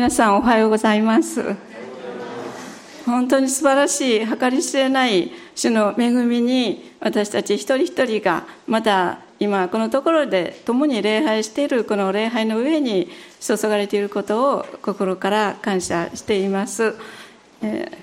皆さんおはようございます。本当に素晴らしい計り知れない主の恵みに私たち一人一人がまた今このところで共に礼拝しているこの礼拝の上に注がれていることを心から感謝しています、えー、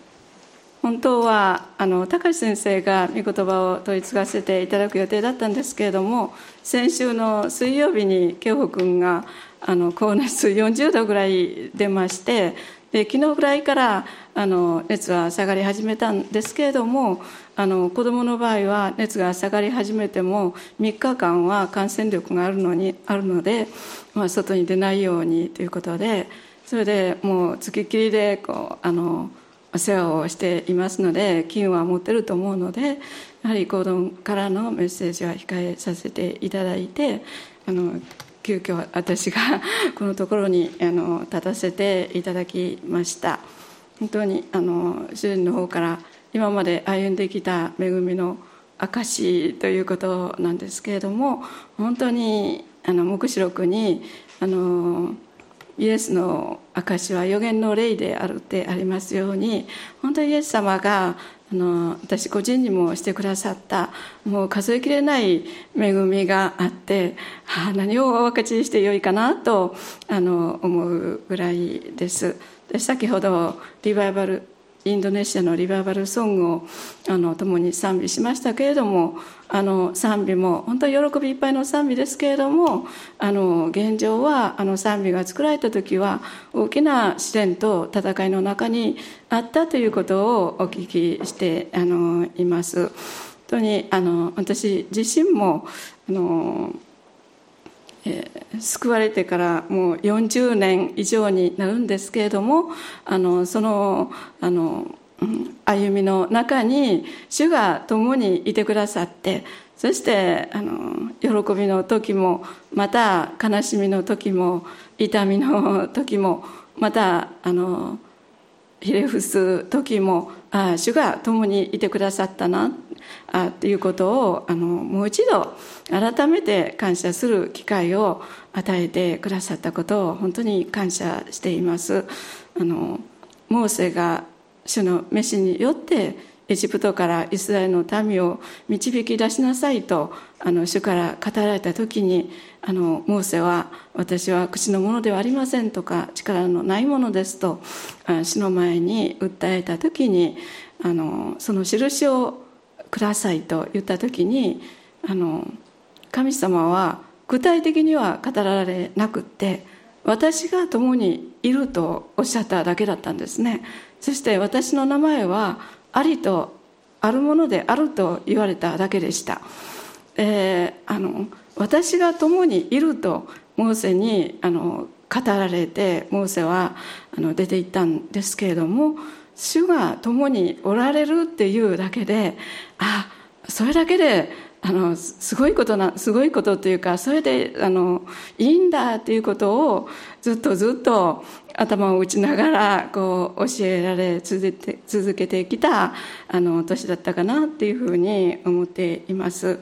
本当はあの高橋先生が御言葉を問い継がせていただく予定だったんですけれども先週の水曜日に慶保君があの高熱40度ぐらい出ましてで昨日ぐらいからあの熱は下がり始めたんですけれどもあの子どもの場合は熱が下がり始めても3日間は感染力があるのにあるので、まあ、外に出ないようにということでそれでもう付きっきりでこうあのお世話をしていますので金は持ってると思うのでやはり子どもからのメッセージは控えさせていただいてあの急遽私がこのところにあの立たせていただきました。本当にあの主人の方から今まで歩んできた恵みの証ということなんですけれども本当にあの黙示録にあのイエスの証は予言の霊であるってありますように本当にイエス様があの私個人にもしてくださったもう数えきれない恵みがあって、あ、何をお分かちしてよいかなとあの思うぐらいです。で先ほどリバイバルインドネシアのリバイバルソングをあの共に賛美しましたけれどもあの賛美も本当に喜びいっぱいの賛美ですけれどもあの現状はあの賛美が作られた時は大きな試練と戦いの中にあったということをお聞きしてあのいます。本当にあの私自身もあのえー、救われてからもう40年以上になるんですけれどもあのそのあの、歩みの中に主が共にいてくださってそしてあの喜びの時もまた悲しみの時も痛みの時もまたあのひれ伏す時もああ主が共にいてくださったなあということをあのもう一度改めて感謝する機会を与えてくださったことを本当に感謝しています。あのモーセが主の召しによってエジプトからイスラエルの民を導き出しなさいとあの主から語られた時にあのモーセは「私は口のものではありません」とか「力のないものです」と主の前に訴えた時にあのその印をくださいと言った時にあの神様は具体的には語られなくって私が共にいるとおっしゃっただけだったんですね。そして私の名前はありとあるものであると言われただけでした、えー、あの私が共にいるとモーセにあの語られてモーセはあの出て行ったんですけれども主が共におられるっていうだけであそれだけであのすごいことなすごいことっていうかそれであのいいんだっていうことをずっとずっと頭を打ちながらこう教えられ続けて続けてきたあの年だったかなっていうふうに思っています。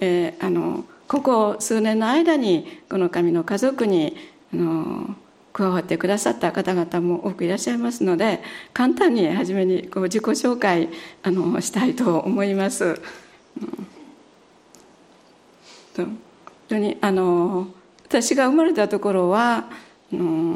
えー、あのここ数年の間にこの神の家族にあの加わってくださった方々も多くいらっしゃいますので簡単に初めにこう自己紹介あのしたいと思います。本当にあの私が生まれたところはあの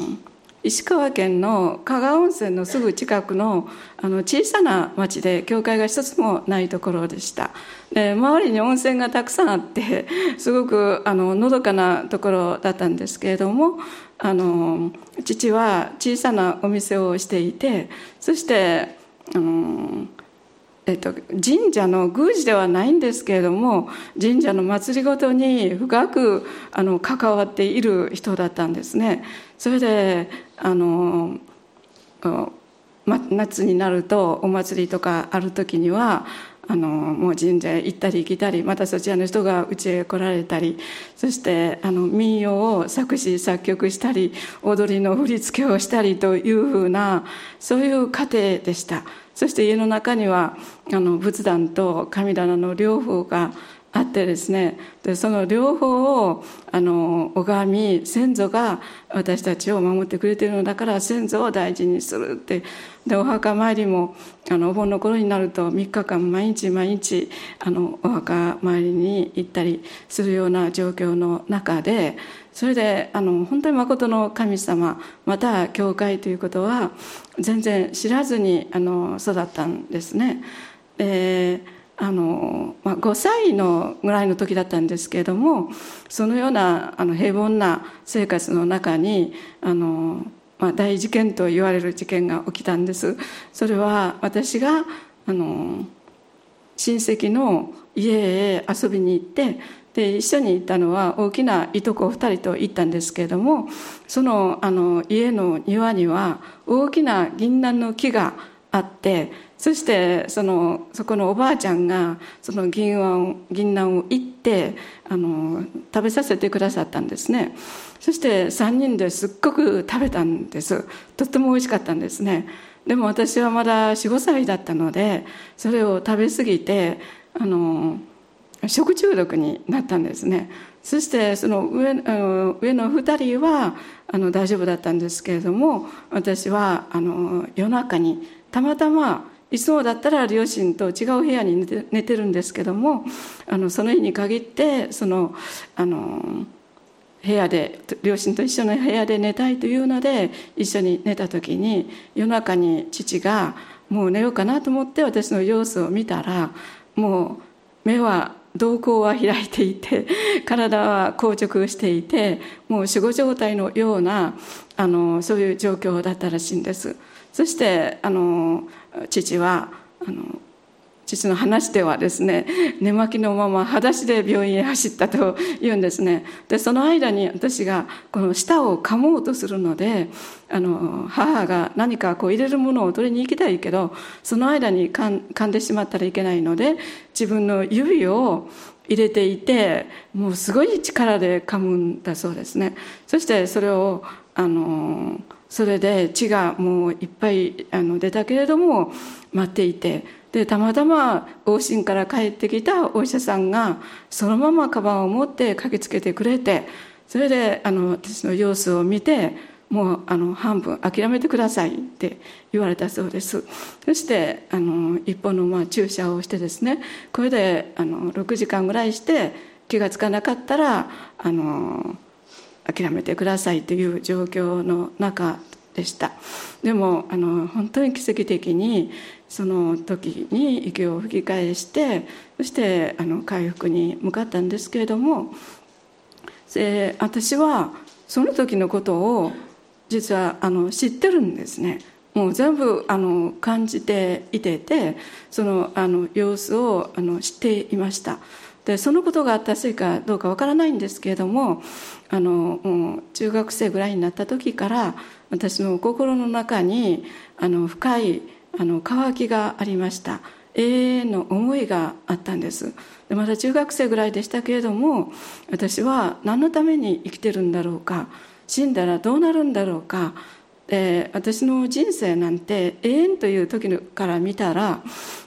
石川県の加賀温泉のすぐ近くのあの小さな町で教会が一つもないところでした。で周りに温泉がたくさんあってすごくあののどかなところだったんですけれどもあの父は小さなお店をしていてそしてあのえっと、神社の宮司ではないんですけれども神社の祭りごとに深くあの関わっている人だったんですね。それであの、ま、夏になるとお祭りとかある時にはあのもう神社へ行ったり来たりまたそちらの人がうちへ来られたりそしてあの民謡を作詞作曲したり踊りの振り付けをしたりというふうなそういう家庭でした。そして家の中にはあの仏壇と神棚の両方があってですねでその両方をあの拝み先祖が私たちを守ってくれてるのだから先祖を大事にするってでお墓参りもあのお盆の頃になると3日間毎日毎日あのお墓参りに行ったりするような状況の中でそれであの本当に誠の神様また教会ということは全然知らずにあの育ったんですね。えーあの、まあ、5歳のぐらいの時だったんですけれどもそのようなあの平凡な生活の中にあの、まあ、大事件と言われる事件が起きたんですそれは私があの親戚の家へ遊びに行ってで一緒に行ったのは大きないとこ2人と行ったんですけれどもそのあの家の庭には大きな銀杏の木があってそしてそのそこのおばあちゃんがその銀杏銀杏をいってあの食べさせてくださったんですね。そして3人ですっごく食べたんです。とっても美味しかったんですね。でも私はまだ45歳だったのでそれを食べ過ぎてあの食中毒になったんですね。そしてその上上の2人はあの大丈夫だったんですけれども私はあの夜中にたまたまいつもだったら両親と違う部屋に寝て寝てるんですけどもあのその日に限ってそのあの部屋で両親と一緒の部屋で寝たいというので一緒に寝た時に夜中に父がもう寝ようかなと思って私の様子を見たらもう目は瞳孔は開いていて体は硬直していてもう死後状態のようなあのそういう状況だったらしいんです。そしてあの父はあの父の話ではですね寝巻きのまま裸足で病院へ走ったと言うんですね。でその間に私がこの舌を噛もうとするのであの母が何かこう入れるものを取りに行きたいけどその間に噛んでしまったらいけないので自分の指を入れていてもうすごい力で噛むんだそうですね。そしてそれをあのそれで血がもういっぱいあの出たけれども待っていてでたまたま往診から帰ってきたお医者さんがそのままカバンを持って駆けつけてくれてそれであの私の様子を見てもうあの半分諦めてくださいって言われたそうです。そしてあの一本のまあ注射をしてですねこれであの6時間ぐらいして気が付かなかったらあの諦めてくださいという状況の中でした。でもあの本当に奇跡的にその時に息を吹き返してそしてあの回復に向かったんですけれどもで私はその時のことを実はあの知ってるんですね。もう全部あの感じていててそのあの様子をあの知っていました。でそのことがあったせいかどうかわからないんですけれどもあのもう中学生ぐらいになった時から私の心の中にあの深いあの渇きがありました。永遠の思いがあったんです。でまだ中学生ぐらいでしたけれども私は何のために生きてるんだろうか。死んだらどうなるんだろうか。で私の人生なんて永遠という時から見たら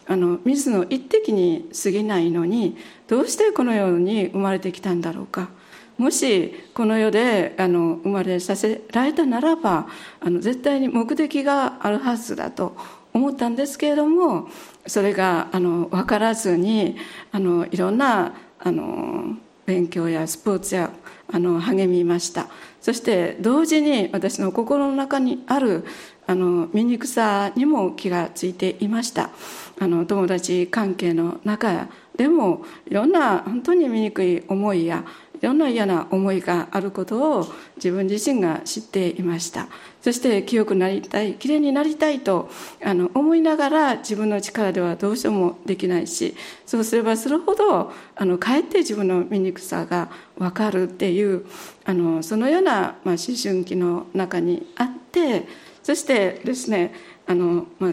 あの水の一滴に過ぎないのにどうしてこの世に生まれてきたんだろうか。もしこの世であの生まれさせられたならばあの絶対に目的があるはずだと思ったんですけれどもそれがあの分からずにあのいろんなあの勉強やスポーツやあの励みました。そして同時に私の心の中にあるあの醜さにも気がついていました。あの友達関係の中でもいろんな本当に醜い思いやいろんな嫌な思いがあることを自分自身が知っていました。そして清くなりたいきれいになりたいとあの思いながら自分の力ではどうしようもできないしそうすればするほどあのかえって自分の醜さが分かるっていうあのそのような、まあ、思春期の中にあってそしてですねあの、まあ、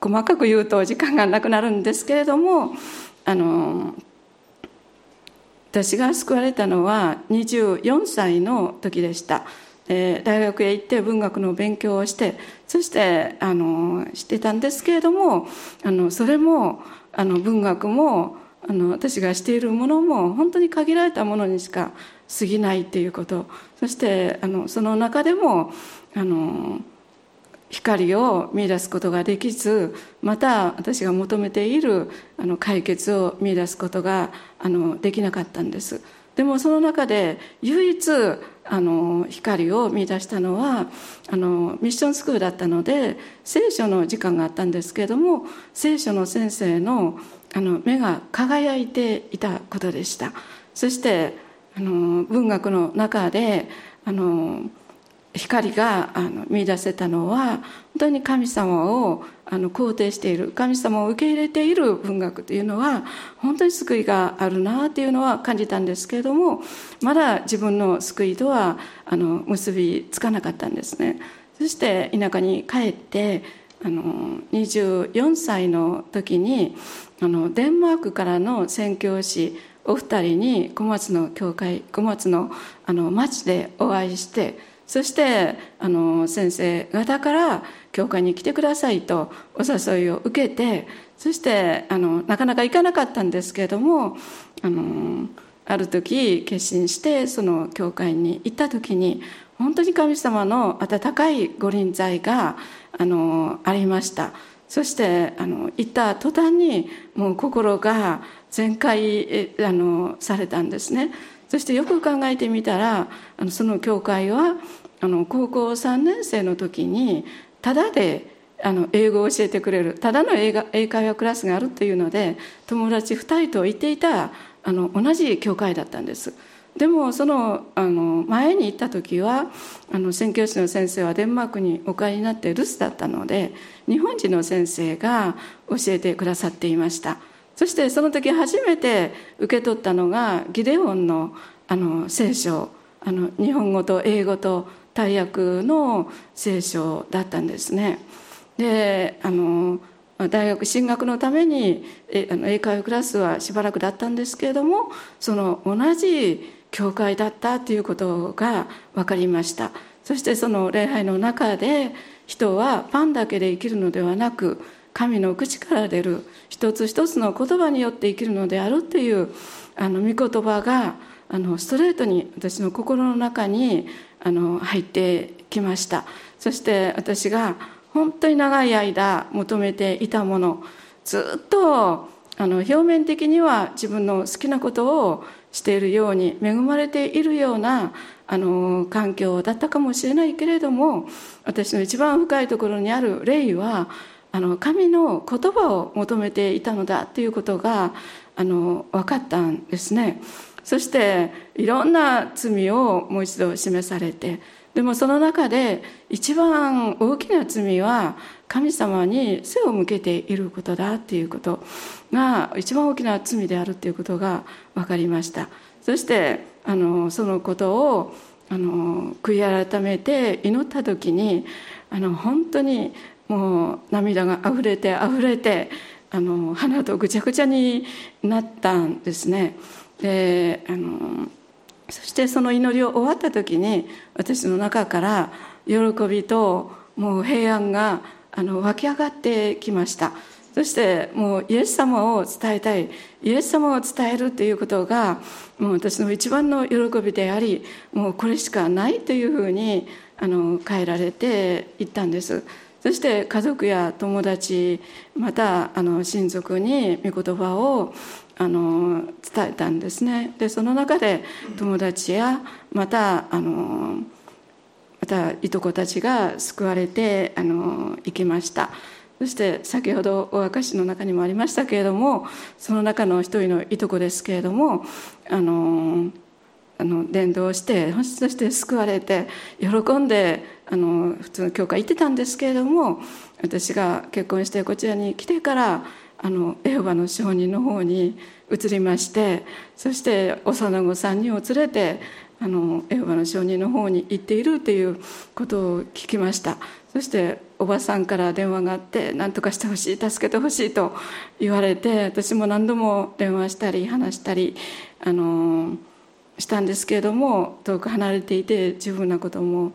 細かく言うと時間がなくなるんですけれどもあの私が救われたのは24歳の時でした。大学へ行って文学の勉強をしてそしてあのしてたんですけれどもあのそれもあの文学もあの私がしているものも本当に限られたものにしか過ぎないっていうことそしてあのその中でもあの光を見出すことができずまた私が求めているあの解決を見出すことがあのできなかったんです。でもその中で唯一あの光を見出したのはあのミッションスクールだったので聖書の時間があったんですけれども聖書の先生のあの目が輝いていたことでした。そしてあの文学の中であの光があの見出せたのは本当に神様をあの肯定している神様を受け入れている文学というのは本当に救いがあるなというのは感じたんですけれどもまだ自分の救いとはあの結びつかなかったんですね。そして田舎に帰ってあの24歳の時にあのデンマークからの宣教師お二人に小松の教会小松のあの町でお会いしてそしてあの先生方から教会に来てくださいとお誘いを受けてそしてあのなかなか行かなかったんですけれどもあのある時決心してその教会に行った時に本当に神様の温かいご臨在があのありました。そしてあの行った途端にもう心が全開あのされたんですね。そしてよく考えてみたらあのその教会はあの高校3年生の時にただであの英語を教えてくれるただの英英会話クラスがあるというので友達2人と行っていたあの同じ教会だったんです。でもそのあの前に行った時はあの宣教師の先生はデンマークにお帰りになって留守だったので日本人の先生が教えてくださっていました。そしてその時初めて受け取ったのがギデオンのあの聖書あの日本語と英語と大訳の聖書だったんですね。であの大学進学のために英会話クラスはしばらくだったんですけれどもその同じ教会だったということが分かりましたそしてその礼拝の中で人はパンだけで生きるのではなく神の口から出る一つ一つの言葉によって生きるのであるというあの御言葉があのストレートに私の心の中にあの入ってきました。そして私が本当に長い間求めていたものずっとあの表面的には自分の好きなことをしているように恵まれているようなあの環境だったかもしれないけれども私の一番深いところにある霊はあの神の言葉を求めていたのだということがあの分かったんですね。そしていろんな罪をもう一度示されてでもその中で一番大きな罪は神様に背を向けていることだっていうことが一番大きな罪であるっていうことが分かりました。そしてあのそのことをあの悔い改めて祈った時にあの本当にもう涙があふれてあふれてあの鼻とぐちゃぐちゃになったんですね。であのそしてその祈りを終わった時に私の中から喜びともう平安があの湧き上がってきました。そしてもうイエス様を伝えたい。イエス様を伝えるということがもう私の一番の喜びでありもうこれしかないというふうにあの変えられていったんです。そして家族や友達またあの親族に御言葉をあの伝えたんですね。でその中で友達やまたあのまたいとこたちが救われてあの行きました。そして先ほどお証しの中にもありましたけれどもその中の一人のいとこですけれどもあのあの伝道してそして救われて喜んであの普通の教会行ってたんですけれども私が結婚してこちらに来てからあのエホバの証人の方に移りましてそして幼子さんにを連れてあのエホバの証人の方に行っているということを聞きました。そしておばさんから電話があって何とかしてほしい助けてほしいと言われて私も何度も電話したり話したりあのしたんですけれども遠く離れていて十分なことも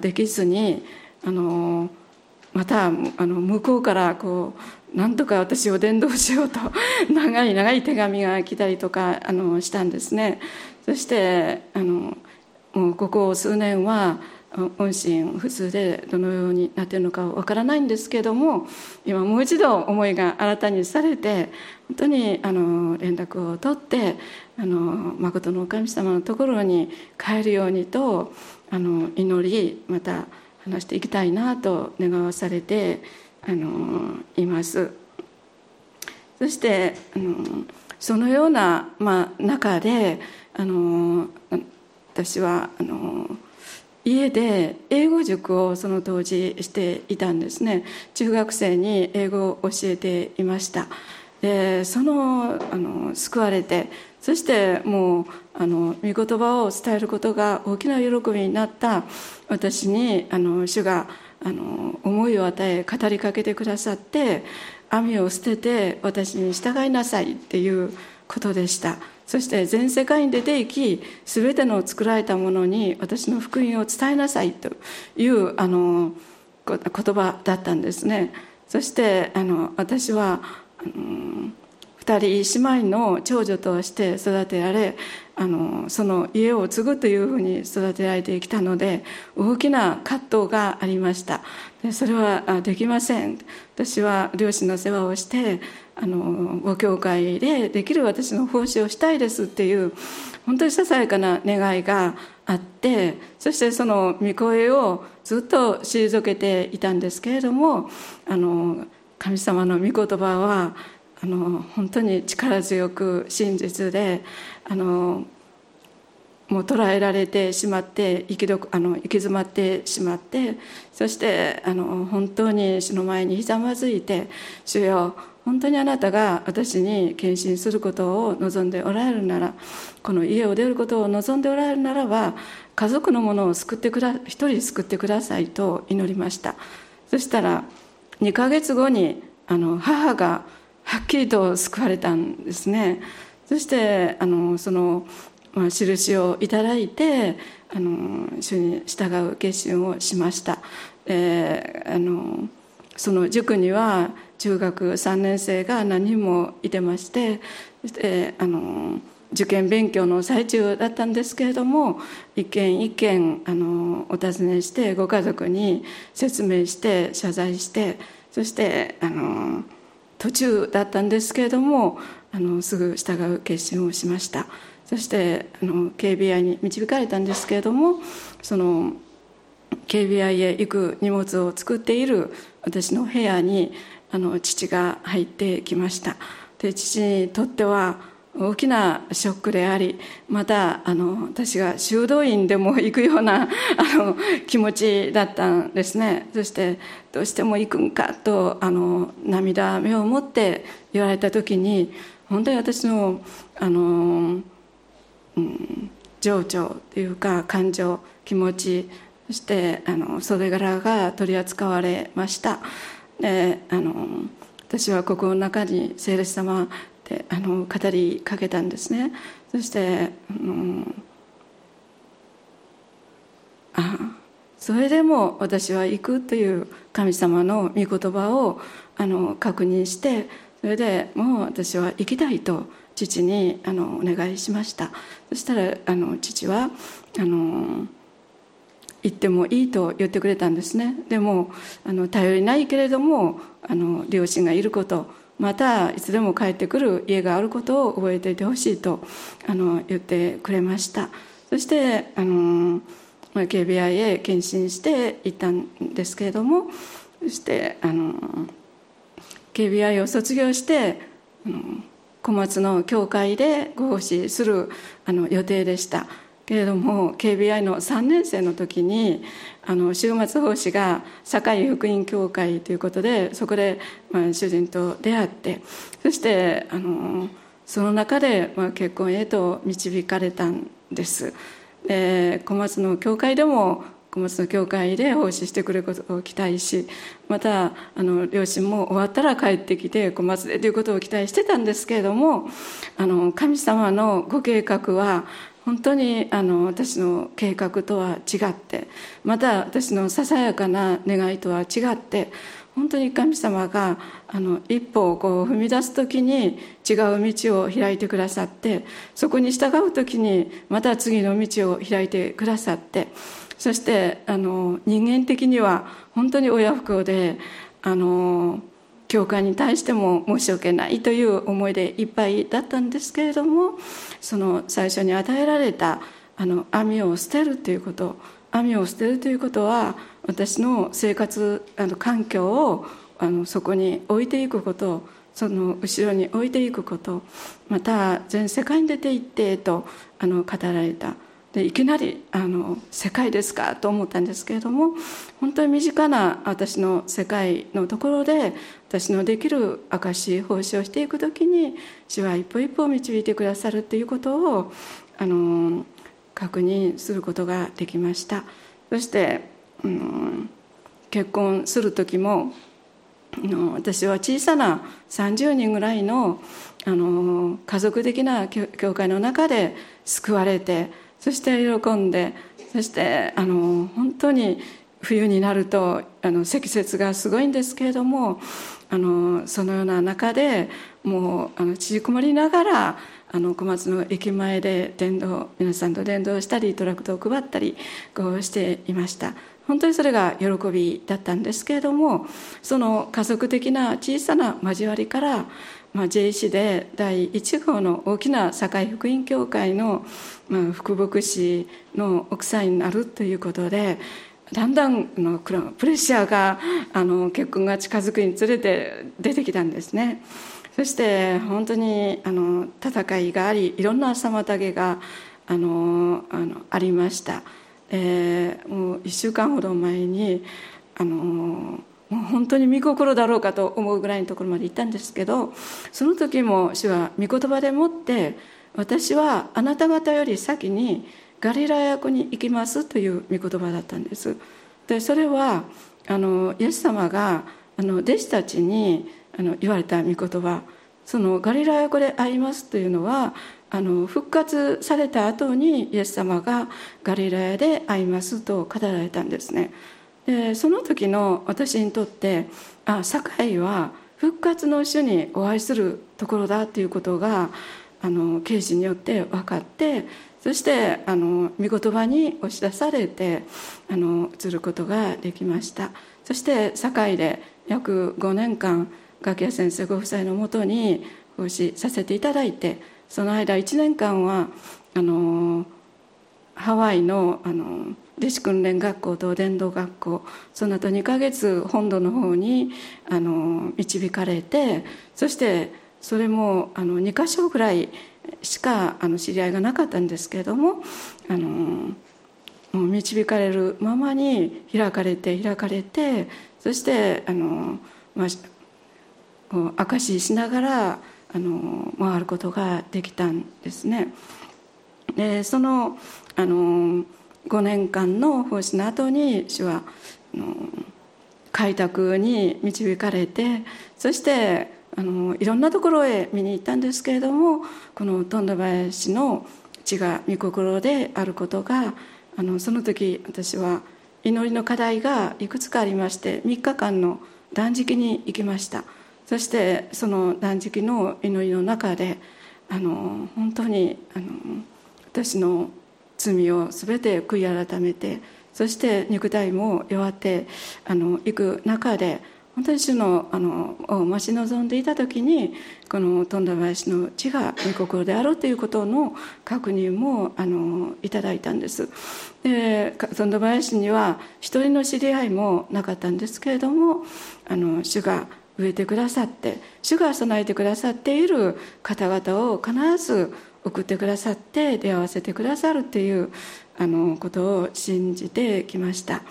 できずにあのまたあの向こうからこうなんとか私を伝道しようと 長い長い手紙が来たりとかあのしたんですね。そしてあのもうここ数年は音信不通でどのようになっているのかわからないんですけども今もう一度思いが新たにされて本当にあの連絡を取ってあの誠の神様のところに帰るようにとあの祈りまた話していきたいなと願わされてあのいます。そしてあのそのような、まあ、中であの私はあの家で英語塾をその当時していたんですね。中学生に英語を教えていました。でそのあの救われてそしてもうあの御言葉を伝えることが大きな喜びになった私にあの主があの思いを与え語りかけてくださって網を捨てて私に従いなさいっていうことでした。そして全世界に出て行き全ての作られたものに私の福音を伝えなさいというあの言葉だったんですね。そしてあの私はあの2人姉妹の長女として育てられあのその家を継ぐというふうに育てられてきたので大きな葛藤がありました。でそれはできません。私は両親の世話をしてあのご教会でできる私の奉仕をしたいですっていう本当にささやかな願いがあってそしてその御声をずっと退けていたんですけれどもあの神様の御言葉はあの本当に力強く真実であのもう捉えられてしまって行きどあの行き詰まってしまってそしてあの本当に主の前にひざまずいて「主よ本当にあなたが私に献身することを望んでおられるならこの家を出ることを望んでおられるならば家族のものを救ってくだ一人救ってくださいと祈りました。そしたら2ヶ月後にあの母がはっきりと救われたんですね。そしてあのその、まあ、印をいただいてあの主に従う決心をしました。あのその塾には中学3年生が何人もいてましてあの受験勉強の最中だったんですけれども一件一件あのお尋ねしてご家族に説明して謝罪してそしてあの途中だったんですけれどもあのすぐ従う決心をしました。そしてあの KBI に導かれたんですけれどもその KBI へ行く荷物を作っている私の部屋にあの父が入ってきました。で父にとっては大きなショックでありまたあの私が修道院でも行くような あの気持ちだったんですね。そしてどうしても行くんかとあの涙目を持って言われた時に本当に私のあの、うん、情緒というか感情気持ちそしてあの袖柄が取り扱われました。であの私はここの中に聖霊様であの語りかけたんですね。そしてあのあそれでも私は行くという神様の御言葉をあの確認してそれでもう私は行きたいと父にあのお願いしました。そしたらあの父はあの行ってもいいと言ってくれたんですね。でもあの頼りないけれどもあの両親がいることまたいつでも帰ってくる家があることを覚えていてほしいとあの言ってくれました。そしてあの KBI へ献身して行ったんですけれどもそしてあの KBI を卒業してあの小松の教会でご奉仕するあの予定でした。けれども KBI の3年生の時にあの週末奉仕が堺福音教会ということでそこで、まあ、主人と出会ってそしてあのその中で、まあ、結婚へと導かれたんです。で小松の教会でも小松の教会で奉仕してくれることを期待しまたあの両親も終わったら帰ってきて小松でということを期待してたんですけれどもあの神様のご計画は本当にあの私の計画とは違ってまた私のささやかな願いとは違って本当に神様があの一歩をこう踏み出す時に違う道を開いてくださってそこに従う時にまた次の道を開いてくださってそしてあの人間的には本当に親不孝であの教会に対しても申し訳ないという思いでいっぱいだったんですけれどもその最初に与えられたあの網を捨てるということ網を捨てるということは私の生活あの環境をあのそこに置いていくことその後ろに置いていくことまた全世界に出て行ってとあの語られたでいきなりあの「世界ですか?」と思ったんですけれども本当に身近な私の世界のところで私のできる証し奉仕をしていく時に主は一歩一歩を導いてくださるということをあの確認することができました。そして、うん、結婚する時も私は小さな30人ぐらいのあの家族的な教会の中で救われてそして喜んでそしてあの本当に冬になるとあの積雪がすごいんですけれどもあのそのような中でもうあの縮こまりながらあの小松の駅前で伝道皆さんと伝道したりトラクトを配ったりこうしていました。本当にそれが喜びだったんですけれどもその家族的な小さな交わりからまあ、J 市で第1号の大きな堺福音協会の、まあ、副牧師の奥さんになるということでだんだんのプレッシャーがあの結婚が近づくにつれて出てきたんですね。そして本当にあの戦いがありいろんな妨げがあのあのありました、えー、もう1週間ほど前にあのもう本当に御心だろうかと思うぐらいのところまで行ったんですけどその時も主は御言葉でもって私はあなた方より先にガリラヤ湖に行きますという御言葉だったんです。でそれはあのイエス様があの弟子たちにあの言われた御言葉。そのガリラヤ湖で会いますというのはあの復活された後にイエス様がガリラヤで会いますと語られたんですね。でその時の私にとってあ堺は復活の主にお会いするところだということがあの刑事によって分かってそしてあの御言葉に押し出されてあの移ることができました。そして堺で約5年間楽屋先生ご夫妻のもとに奉仕させていただいてその間1年間はあのハワイのあの弟子訓練学校と伝道学校その後2ヶ月本土の方にあの導かれてそしてそれもあの2か所ぐらいしかあの知り合いがなかったんですけれどもあのもう導かれるままに開かれて開かれてそしてあの、まあ、こう証ししながらあの回ることができたんですね。でそのあの5年間の奉仕の後に主はあの開拓に導かれてそしてあのいろんなところへ見に行ったんですけれどもこの富田林の地が御心であることがあのその時私は祈りの課題がいくつかありまして3日間の断食に行きました。そしてその断食の祈りの中であの本当にあの私の罪を全て悔い改めてそして肉体も弱ってあのいく中で本当に主のあのを待ち望んでいた時にこの富田林の地が御心であるということの確認もあのいただいたんです。で富田林には一人の知り合いもなかったんですけれどもあの主が植えてくださって主が備えてくださっている方々を必ず送ってくださって出会わせてくださるっていうあのことを信じてきました。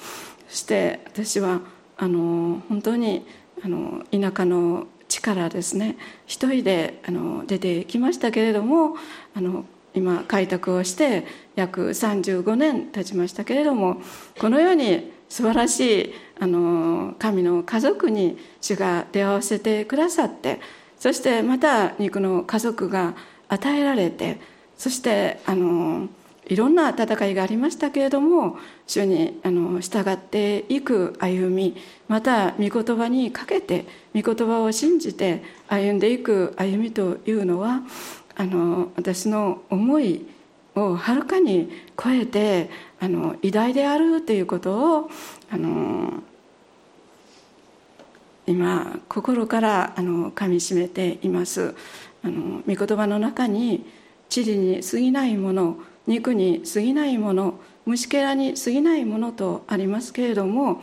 そして私はあの本当にあの田舎の力ですね。一人であの出てきましたけれどもあの今開拓をして約35年経ちましたけれどもこのように素晴らしいあの神の家族に主が出会わせてくださってそしてまた肉の家族が与えられてそしてあのいろんな戦いがありましたけれども主にあの従っていく歩みまた御言葉にかけて御言葉を信じて歩んでいく歩みというのはあの私の思いをはるかに超えてあの偉大であるということをあの今心からあのかみしめています。あの御言葉の中に地理に過ぎないもの肉に過ぎないもの虫けらに過ぎないものとありますけれども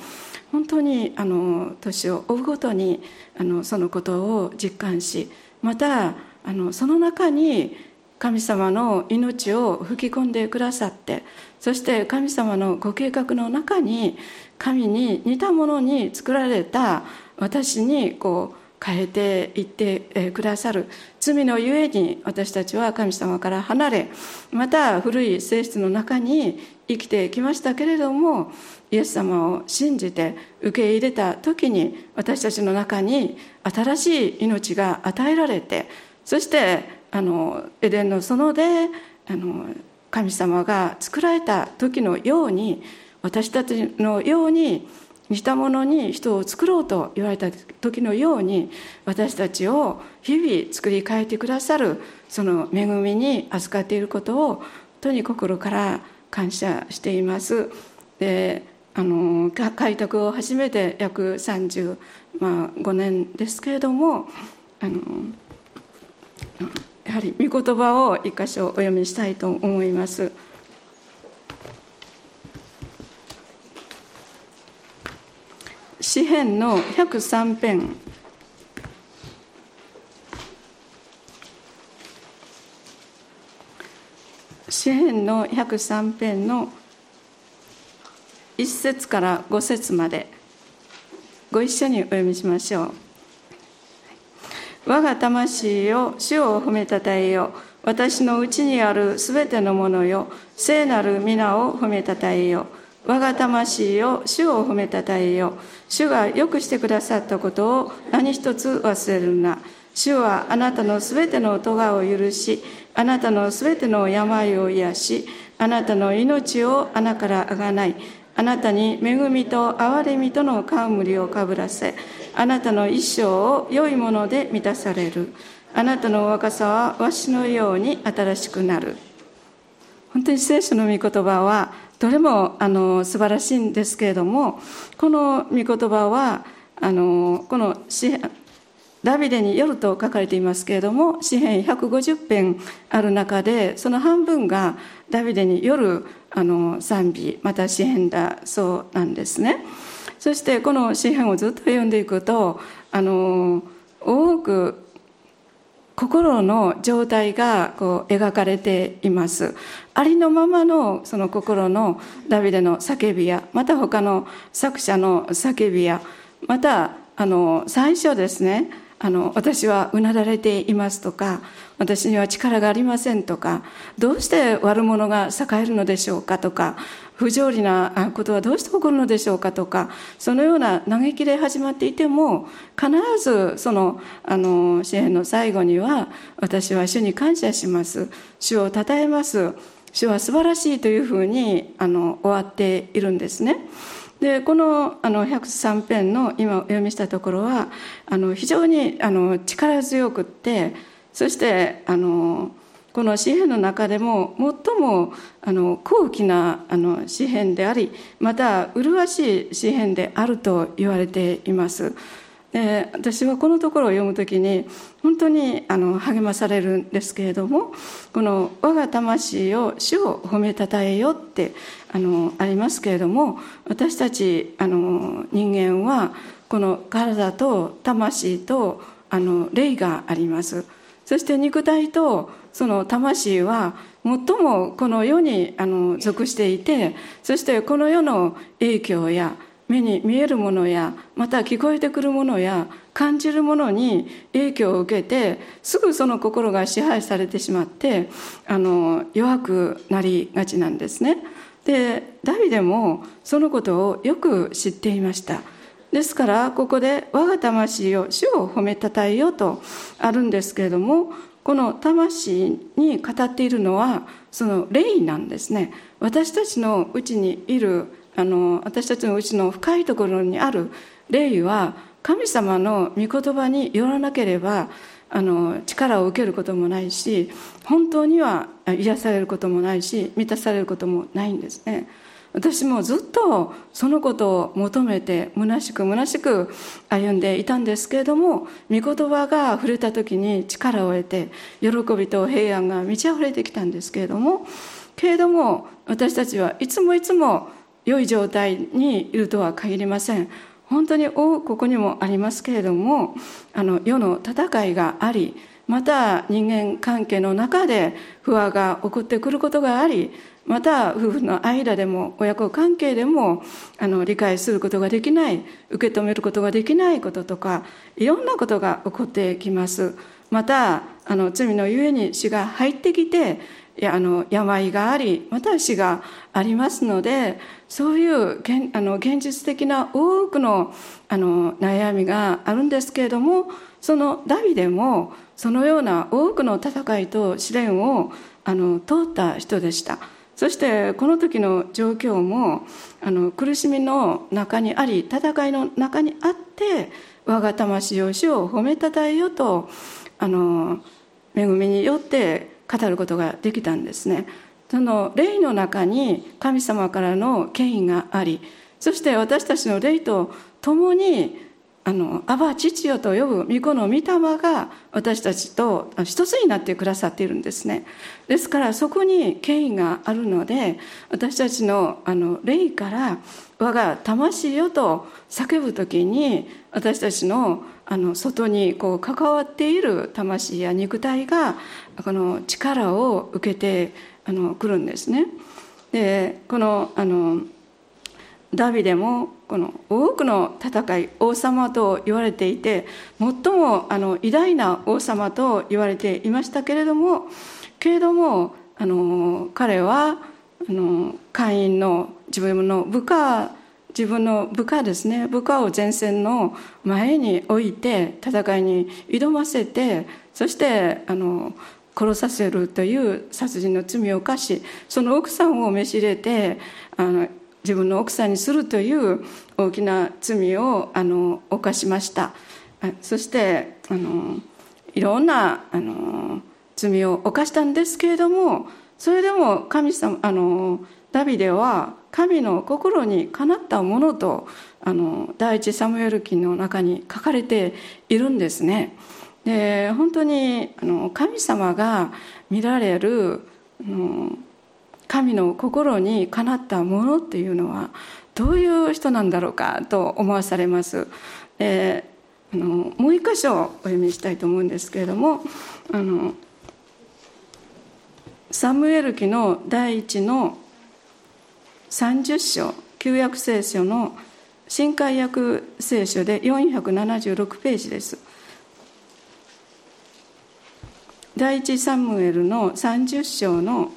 本当にあの年を追うごとにあのそのことを実感しまたあのその中に神様の命を吹き込んでくださってそして神様のご計画の中に神に似たものに作られた私にこう変えていってくださる。罪のゆえに私たちは神様から離れまた古い性質の中に生きてきましたけれどもイエス様を信じて受け入れた時に私たちの中に新しい命が与えられてそしてあのエデンの園であの神様が作られた時のように私たちのように似たものに人を作ろうと言われた時のように私たちを日々作り変えてくださるその恵みに預かっていることを本当に心から感謝しています。であの開拓を始めて約35、まあ、年ですけれどもあのやはり御言葉を一箇所お読みしたいと思います。詩編の103編。詩編の103編の1節から5節まで。ご一緒にお読みしましょう。我が魂を主を褒めたたえよ。私のうちにあるすべてのものよ聖なる皆を褒めたたえよ。う我が魂を主を褒めたたえよ。主がよくしてくださったことを何一つ忘れるな。主はあなたのすべての咎を許しあなたのすべての病を癒しあなたの命を穴からあがない。あなたに恵みと憐れみとの冠をかぶらせあなたの一生を良いもので満たされる。あなたの若さはわしのように新しくなる。本当に聖書の御言葉はどれもあの素晴らしいんですけれどもこの御言葉はあのこのダビデによると書かれていますけれども詩編150編ある中でその半分がダビデによるあの賛美また詩編だそうなんですね。そしてこの詩編をずっと読んでいくとあの多く心の状態がこう描かれています。ありのままのその心のダビデの叫びやまた他の作者の叫びやまたあの最初ですねあの私はうなだれていますとか私には力がありませんとかどうして悪者が栄えるのでしょうかとか不条理なことはどうして起こるのでしょうかとかそのような嘆きで始まっていても必ずそのあの支援の最後には私は主に感謝します。主を称えます。主は素晴らしいというふうにあの終わっているんですね。でこのあの103編の今お読みしたところはあの非常にあの力強くってそしてあのこの詩篇の中でも最もあの高貴なあの詩篇でありまた麗しい詩篇であると言われています。で私はこのところを読む時に本当にあの励まされるんですけれどもこの「我が魂を主を褒めたたえよ」ってあのありますけれども私たちあの人間はこの体と魂とあの霊があります。そして肉体とその魂は最もこの世にあの属していてそしてこの世の影響や目に見えるものやまた聞こえてくるものや感じるものに影響を受けてすぐその心が支配されてしまってあの弱くなりがちなんですね。でダビデもそのことをよく知っていました。ですからここで「我が魂を主を褒めたたえよ」とあるんですけれどもこの魂に語っているのはその霊なんですね私たちのうちにいるあの私たちのうちの深いところにある霊は神様の御言葉によらなければあの力を受けることもないし本当には癒されることもないし満たされることもないんですね。私もずっとそのことを求めて虚しく虚しく歩んでいたんですけれども御言葉が触れた時に力を得て喜びと平安が満ち溢れてきたんですけれどもけれども私たちはいつもいつも良い状態にいるとは限りません。本当にここにもありますけれどもあの世の戦いがありまた人間関係の中で不和が起こってくることがありまた夫婦の間でも親子関係でもあの理解することができない受け止めることができないこととかいろんなことが起こってきます。またあの罪のゆえに死が入ってきてあの病がありまた死がありますのでそういう現あの現実的な多くのあの悩みがあるんですけれどもそのダビデもそのような多くの戦いと試練をあの通った人でした。そしてこの時の状況もあの苦しみの中にあり戦いの中にあって我が魂を主を褒めたたえよとあの恵みによって語ることができたんですね。その霊の中に神様からの権威がありそして私たちの霊と共にあの、アバ父よと呼ぶ御子の御霊が私たちと一つになってくださっているんですね。ですからそこに権威があるので、私たちのあの霊から我が魂よと叫ぶときに私たちのあの外にこう関わっている魂や肉体がこの力を受けてあの来るんですね。でこのあのダビデもこの多くの戦い王様と言われていて最もあの偉大な王様と言われていましたけれどもけれどもあの彼はあの会員の自分の部下自分の部下ですね部下を前線の前に置いて戦いに挑ませてそしてあの殺させるという殺人の罪を犯しその奥さんを召し入れてあの自分の奥さんにするという大きな罪をあの犯しましたそしてあのいろんなあの罪を犯したんですけれどもそれでも神様あのダビデは神の心にかなったものとあの第一サムエル記の中に書かれているんですね。で本当にあの神様が見られる神の心にかなったものっていうのはどういう人なんだろうかと思わされます。であのもう一箇所お読みしたいと思うんですけれどもあのサムエル記の第一の30章旧約聖書の新海約聖書で476ページです第一サムエルの30章の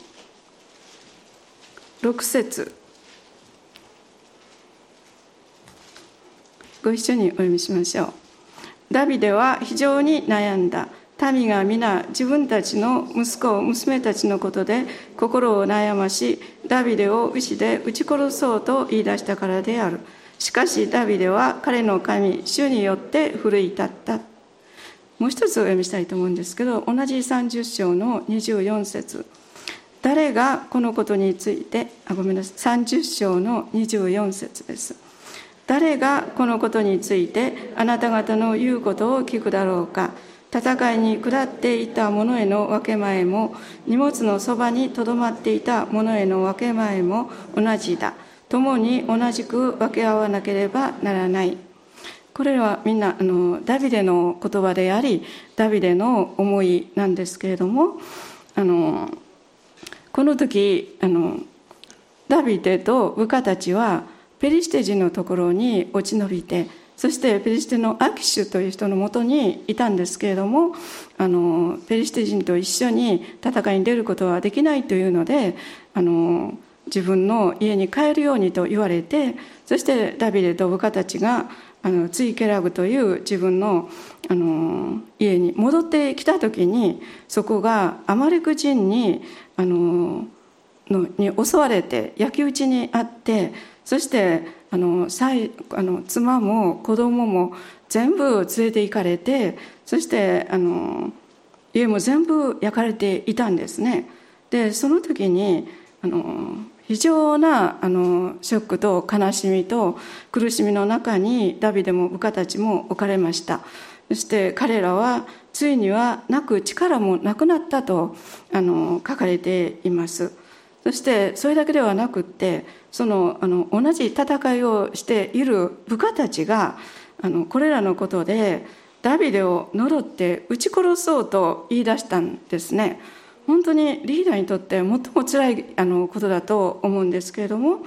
6節。ご一緒にお読みしましょう。ダビデは非常に悩んだ。民が皆自分たちの息子娘たちのことで心を悩ましダビデを牛で撃ち殺そうと言い出したからである。しかしダビデは彼の神主によって奮い立った。もう一つお読みしたいと思うんですけど同じ30章の24節。誰がこのことについてあごめんなさい。30章の24節です。誰がこのことについてあなた方の言うことを聞くだろうか。戦いに下っていた者への分け前も荷物のそばにとどまっていた者への分け前も同じだ。共に同じく分け合わなければならない。これらはみんなあのダビデの言葉でありダビデの思いなんですけれどもあのこの時あのダビデと部下たちはペリシテ人のところに落ち延びてそしてペリシテのアキシュという人のもとにいたんですけれどもあのペリシテ人と一緒に戦いに出ることはできないというのであの自分の家に帰るようにと言われてそしてダビデと部下たちがあのツイケラグという自分のあの家に戻ってきた時にそこがアマレク人にあののに襲われて焼き討ちにあってそしてあのあの妻も子供も全部連れて行かれてそしてあの家も全部焼かれていたんですね。でその時にあの非常なあのショックと悲しみと苦しみの中にダビデも部下たちも置かれました。そして彼らはついにはなく力もなくなったとあの書かれています。そしてそれだけではなくってそのあの同じ戦いをしている部下たちがあのこれらのことでダビデを呪って撃ち殺そうと言い出したんですね。本当にリーダーにとって最も辛いあのことだと思うんですけれども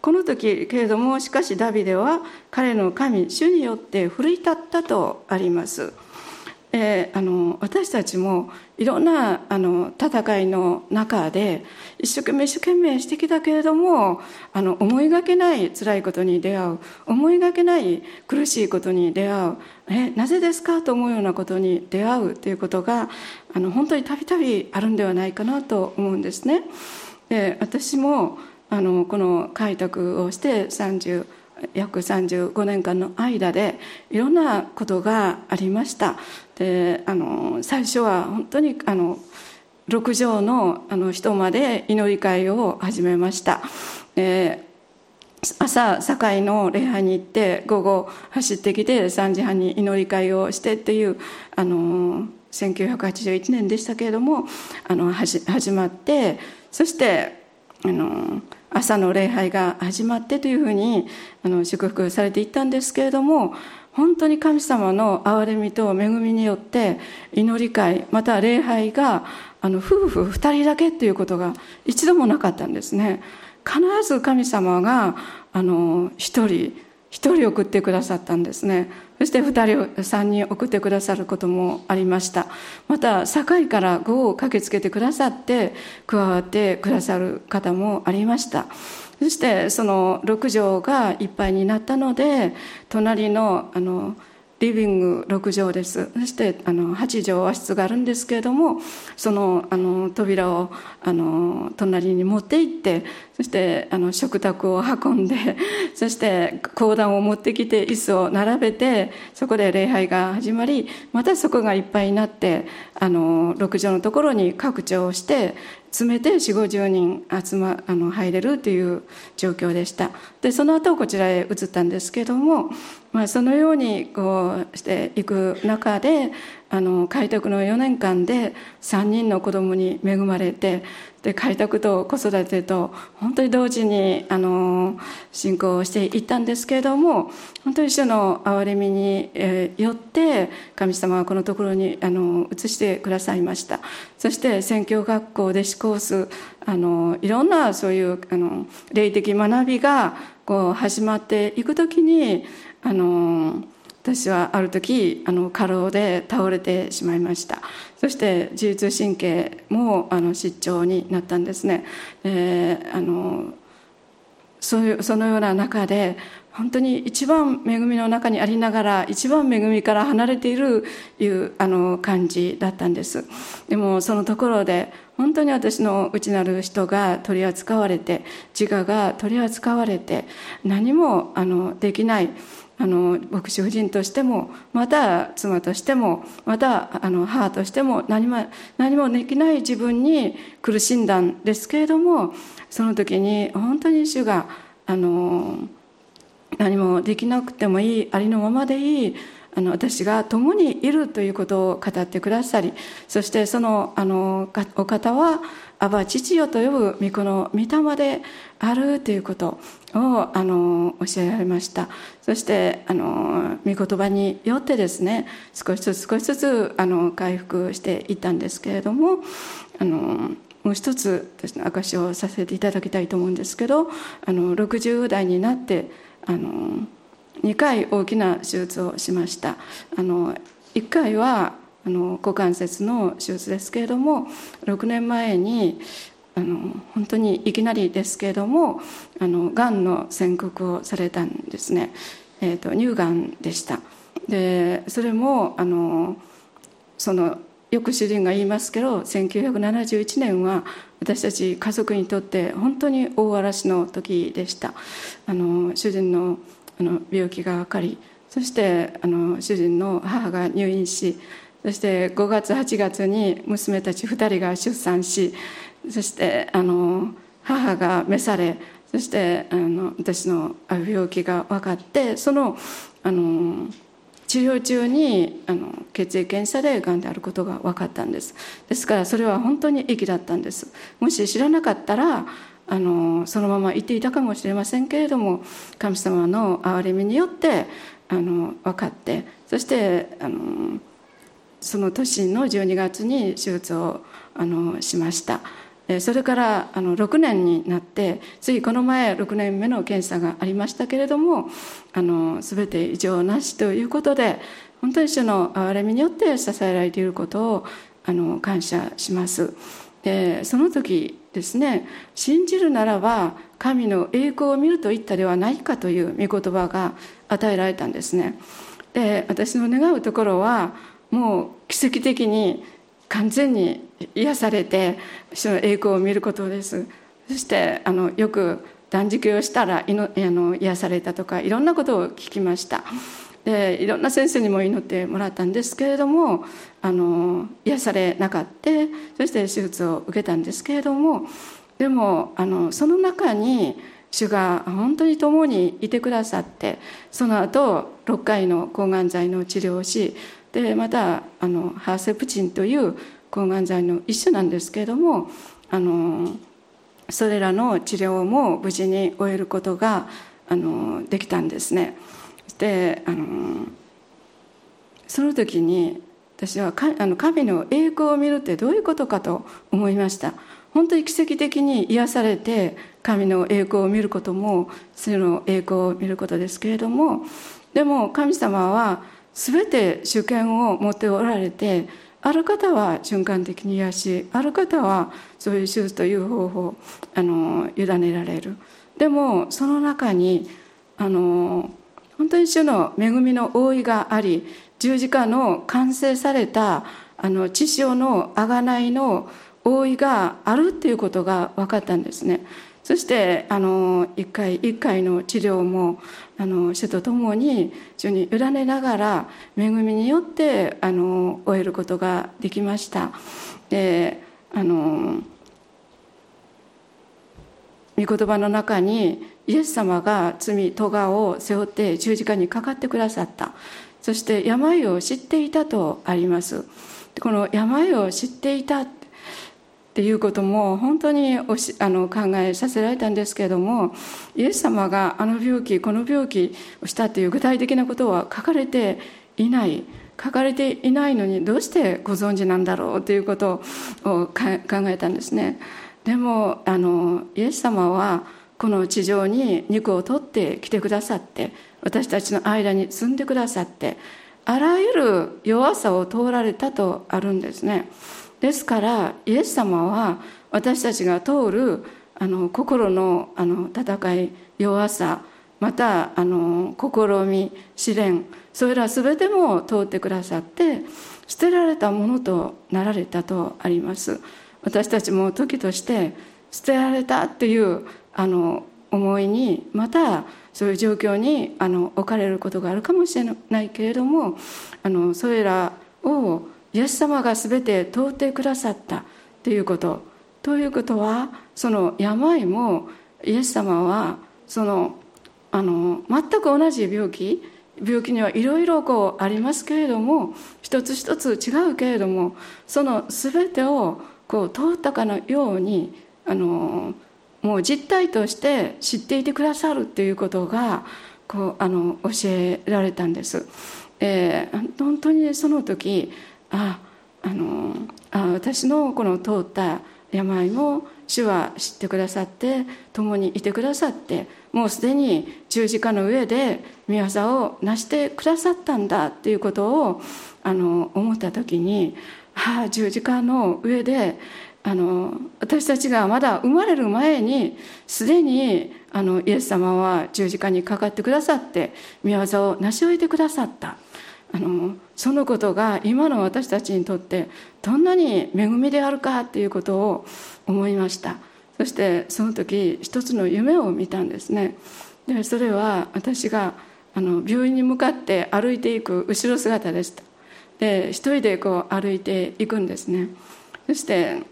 この時けれどもしかしダビデは彼の神主によって奮い立ったとあります。えー、あの私たちもいろんなあの戦いの中で一生懸命一生懸命してきたけれどもあの思いがけない辛いことに出会う思いがけない苦しいことに出会うえなぜですかと思うようなことに出会うということがあの本当にたびたびあるんではないかなと思うんですね。私もあのこの開拓をして30約35年間の間でいろんなことがありましたであの最初は本当にあの6畳のあの人まで祈り会を始めました。朝堺の礼拝に行って午後走ってきて3時半に祈り会をしてっていうあの1981年でしたけれどもあの始まってそしてあの朝の礼拝が始まってというふうにあの祝福されていったんですけれども本当に神様の憐れみと恵みによって祈り会また礼拝があの夫婦2人だけということが一度もなかったんですね。必ず神様があの1人1人送ってくださったんですね。そして2人3人送ってくださることもありました。また堺から5を駆けつけてくださって加わってくださる方もありました。そしてその6畳がいっぱいになったので隣のあのリビング6畳です。そしてあの8畳和室があるんですけれどもそのあの扉をあの隣に持って行ってそしてあの食卓を運んでそして講談を持ってきて椅子を並べてそこで礼拝が始まりまたそこがいっぱいになってあの6畳のところに拡張して詰めて4 5 0人集まあの入れるという状況でした。でその後こちらへ移ったんですけども、まあ、そのようにこうしていく中であの開拓の4年間で3人の子供に恵まれてで開拓と子育てと本当に同時にあの進行していったんですけれども本当に主の憐れみに、えよって神様はこのところにあの移してくださいました。そして宣教学校で施行すあのいろんなそういうあの霊的学びがこう始まっていく時にあの私はある時あの過労で倒れてしまいました。そして自律神経もあの失調になったんですね、あのそういうそのような中で本当に一番恵みの中にありながら一番恵みから離れているいうあの感じだったんです。でもそのところで本当に私の内なる人が取り扱われて自我が取り扱われて何もあのできない。あの牧師夫人としてもまた妻としてもまたあの母としても何も何もできない自分に苦しんだんですけれどもその時に本当に主があの何もできなくてもいいありのままでいいあの私が共にいるということを語ってくださりそしてそのあのお方は「アバ父よ」と呼ぶ御子の御霊であるということ。をあの教えられました。そしてあの御言葉によってですね少しずつ少しずつあの回復していったんですけれどもあのもう一つ私の証しをさせていただきたいと思うんですけどあの60代になってあの2回大きな手術をしました。あの1回はあの股関節の手術ですけれども6年前にあの本当にいきなりですけれどもあのがんの宣告をされたんですね、えーと、乳がんでした。でそれもあのそのよく主人が言いますけど1971年は私たち家族にとって本当に大嵐の時でした。あの主人のあの病気が分かりそしてあの主人の母が入院しそして5月8月に娘たち2人が出産しそしてあの母が召されそしてあの私の病気が分かってそのあの治療中にあの血液検査でがんであることが分かったんですですからそれは本当に益だったんですもし知らなかったらあのそのままいていたかもしれませんけれども神様の憐れみによってあの分かってそしてあのその年の12月に手術をあのしました。それからあの6年になってついこの前6年目の検査がありましたけれどもあの全て異常なしということで本当に主の憐れみによって支えられていることをあの感謝します。でその時ですね信じるならば神の栄光を見ると言ったではないかという御言葉が与えられたんですね。で私の願うところはもう奇跡的に完全に癒されて主の栄光を見ることです。そしてあのよく断食をしたらいのあの癒されたとかいろんなことを聞きました。でいろんな先生にも祈ってもらったんですけれどもあの癒されなかった。そして手術を受けたんですけれどもでもあのその中に主が本当に共にいてくださってその後6回の抗がん剤の治療をしでまたあのハーセプチンという抗がん剤の一種なんですけれどもあのそれらの治療も無事に終えることがあのできたんですね。であのその時に私はあの神の栄光を見るってどういうことかと思いました本当に奇跡的に癒されて神の栄光を見ることもその栄光を見ることですけれどもでも神様は全て主権を持っておられてある方は瞬間的に癒しある方はそういう手術という方法あの委ねられるでもその中にあの本当に主の恵みの覆いがあり十字架の完成されたあの血潮の贖いの覆いがあるっていうことが分かったんですね。そしてあの一回一回の治療もあの主と共に主に委ねながら恵みによってあの終えることができました。であの御言葉の中にイエス様が罪咎を背負って十字架にかかってくださった。そして病を知っていたとあります。この病を知っていたっていうことも本当におしあの考えさせられたんですけれどもイエス様があの病気この病気をしたという具体的なことは書かれていない。書かれていないのにどうしてご存知なんだろうということを考えたんですね。でもあのイエス様はこの地上に肉を取ってきてくださって私たちの間に住んでくださってあらゆる弱さを通られたとあるんですね。ですからイエス様は私たちが通るあの心のあの戦い弱さまたあの試み試練それら全ても通ってくださって捨てられたものとなられたとあります。私たちも時として捨てられたっていうあの思いにまたそういう状況にあの置かれることがあるかもしれないけれどもあのそれらをイエス様が全て通ってくださった。ということ。ということはその病もイエス様はそのあの全く同じ病気。病気にはいろいろこうありますけれども一つ一つ違うけれどもその全てをこう通ったかのようにあのもう実態として知っていてくださるっていうことがこうあの教えられたんです。えー、本当にその時ああのあ私のこの通った病も主は知ってくださって共にいてくださってもうすでに十字架の上で御業を成してくださったんだっていうことをあの思った時にああ十字架の上であの私たちがまだ生まれる前にすでにあのイエス様は十字架にかかってくださって御業を成し終えてくださった。あのそのことが今の私たちにとってどんなに恵みであるかっていうことを思いました。そしてその時一つの夢を見たんですね。でそれは私があの病院に向かって歩いていく後ろ姿でした。で一人でこう歩いていくんですね。そして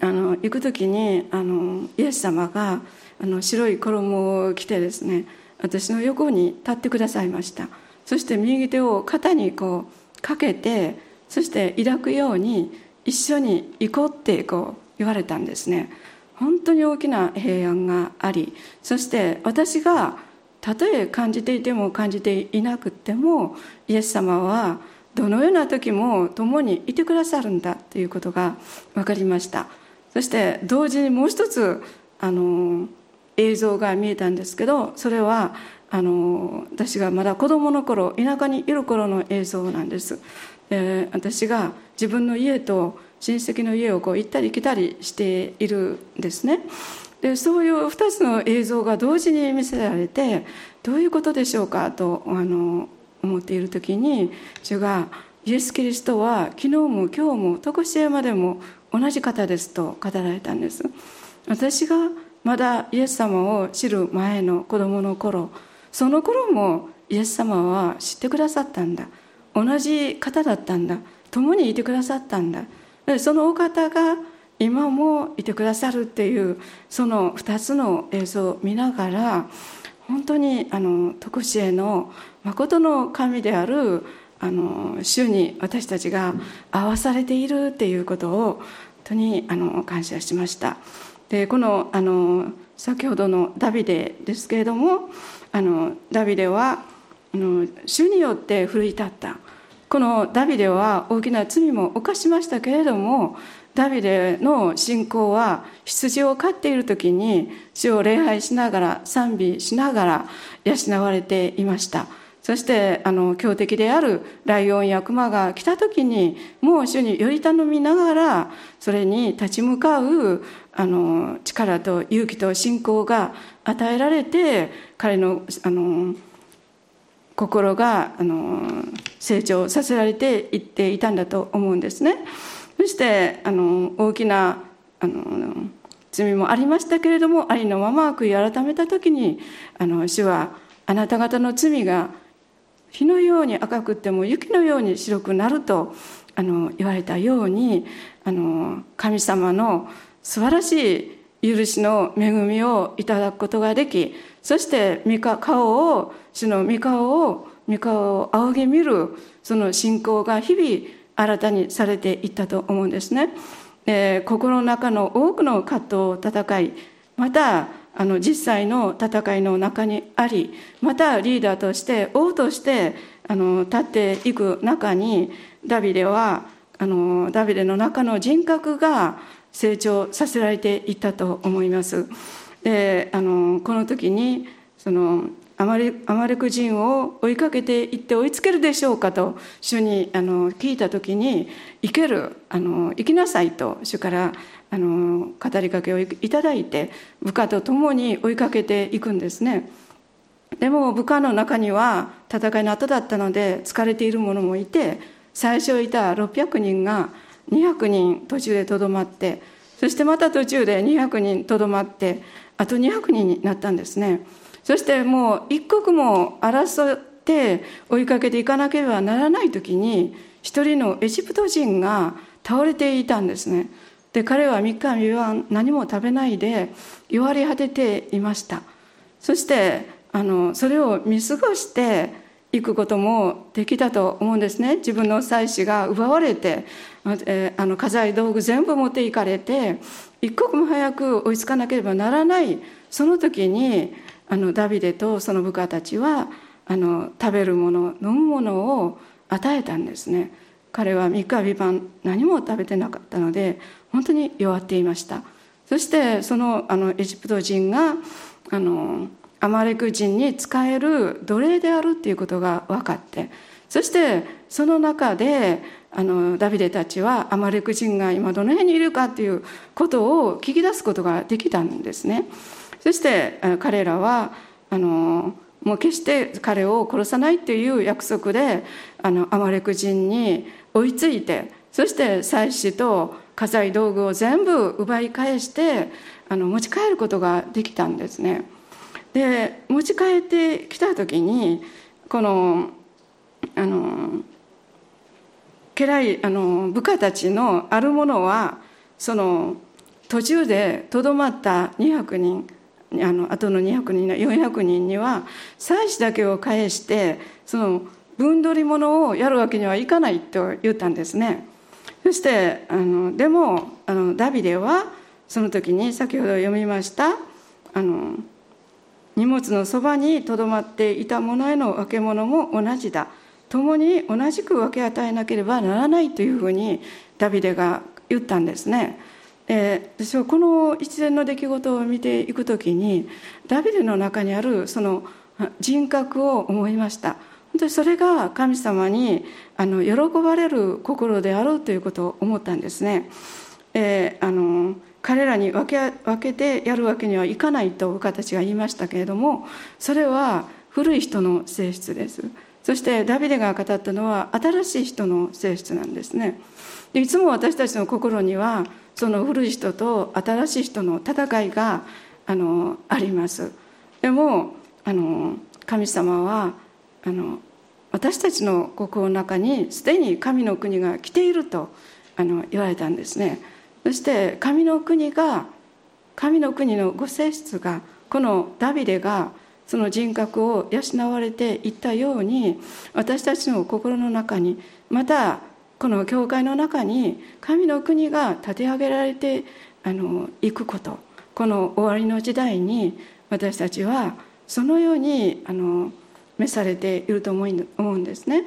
あの行く時にあのイエス様があの白い衣を着てですね私の横に立ってくださいました。そして右手を肩にこうかけてそして抱くように一緒に行こうってこう言われたんですね。本当に大きな平安がありそして私がたとえ感じていても感じていなくてもイエス様はどのような時も共にいてくださるんだということが分かりました。そして同時にもう一つあの映像が見えたんですけどそれはあの私がまだ子供の頃田舎にいる頃の映像なんです、えー、私が自分の家と親戚の家をこう行ったり来たりしているんですね。でそういう2つの映像が同時に見せられてどういうことでしょうかとあの思っている時に主がイエス・キリストは昨日も今日も常しえまでも同じ方ですと語られたんです。私がまだイエス様を知る前の子供の頃その頃もイエス様は知ってくださったんだ。同じ方だったんだ。共にいてくださったんだ。そのお方が今もいてくださるっていうその2つの映像を見ながら本当にあの徳しえの誠の神であるあの主に私たちが合わされているっていうことを本当にあの感謝しました。でこのあの先ほどのダビデですけれどもあのダビデはあの主によって奮い立った。このダビデは大きな罪も犯しましたけれどもダビデの信仰は羊を飼っている時に主を礼拝しながら賛美しながら養われていました。そしてあの強敵であるライオンやクマが来た時にもう主により頼みながらそれに立ち向かうあの力と勇気と信仰が与えられて彼のあの心があの成長させられていっていたんだと思うんですね。そしてあの大きなあの罪もありましたけれどもありのまま悔い改めた時にあの主はあなた方の罪が火のように赤くっても雪のように白くなるとあの言われたようにあの神様の素晴らしい許しの恵みをいただくことができそして顔を主の御顔を御顔を仰ぎ見るその信仰が日々新たにされていったと思うんですね。え心の中の多くの葛藤を戦いまたあの実際の戦いの中にありまたリーダーとして王としてあの立っていく中にダビデはあのダビデの中の人格が成長させられていったと思います。であのこの時にそのアマレアマレク人を追いかけていって追いつけるでしょうかと主にあの聞いた時に行けるあの行きなさいと主からあの語りかけをいただいて部下と共に追いかけていくんですねでも部下の中には戦いの後だったので疲れている者もいて最初いた600人が200人途中でとどまってそしてまた途中で200人とどまってあと200人になったんですね。そしてもう一刻も争って追いかけていかなければならない時に一人のエジプト人が倒れていたんですね。で彼は3日3晩何も食べないで弱り果てていました。そしてあのそれを見過ごしていくこともできたと思うんですね。自分の妻子が奪われて、えあの家財道具全部持っていかれて一刻も早く追いつかなければならない。その時にあのダビデとその部下たちはあの食べるもの飲むものを与えたんですね。彼は三日三晩何も食べてなかったので本当に弱っていました。そしてそのあのエジプト人があのアマレク人に使える奴隷であるっていうことが分かってそしてその中であのダビデたちはアマレク人が今どの辺にいるかっていうことを聞き出すことができたんですねそして彼らはあのもう決して彼を殺さないっていう約束であのアマレク人に追いついてそして祭司と家財道具を全部奪い返してあの持ち帰ることができたんですね。で持ち帰ってきた時にこのあの家来あの部下たちのあるものはその途中でとどまった200人あの後の200人の400人には祭司だけを返してその分取り物をやるわけにはいかないと言ったんですね。そしてあのでもあのダビデはその時に先ほど読みましたあの荷物のそばにとどまっていたものへの分け物も同じだ。共に同じく分け与えなければならないというふうにダビデが言ったんですね。えー、私はこの一連の出来事を見ていくときにダビデの中にあるその人格を思いました。本当にそれが神様にあの喜ばれる心であろうということを思ったんですね、えー、あの彼らに分け分けてやるわけにはいかないと部下たちが言いましたけれどもそれは古い人の性質です。そしてダビデが語ったのは新しい人の性質なんですね。でいつも私たちの心にはその古い人と新しい人の戦いがあのあります。でもあの神様はあの私たちの心の中にすでに神の国が来ているとあの言われたんですね。そして神の国が神の国のご性質がこのダビデがその人格を養われていったように私たちの心の中にまたこの教会の中に神の国が立て上げられてあのいくことこの終わりの時代に私たちはそのようにあの召されていると思うんですね。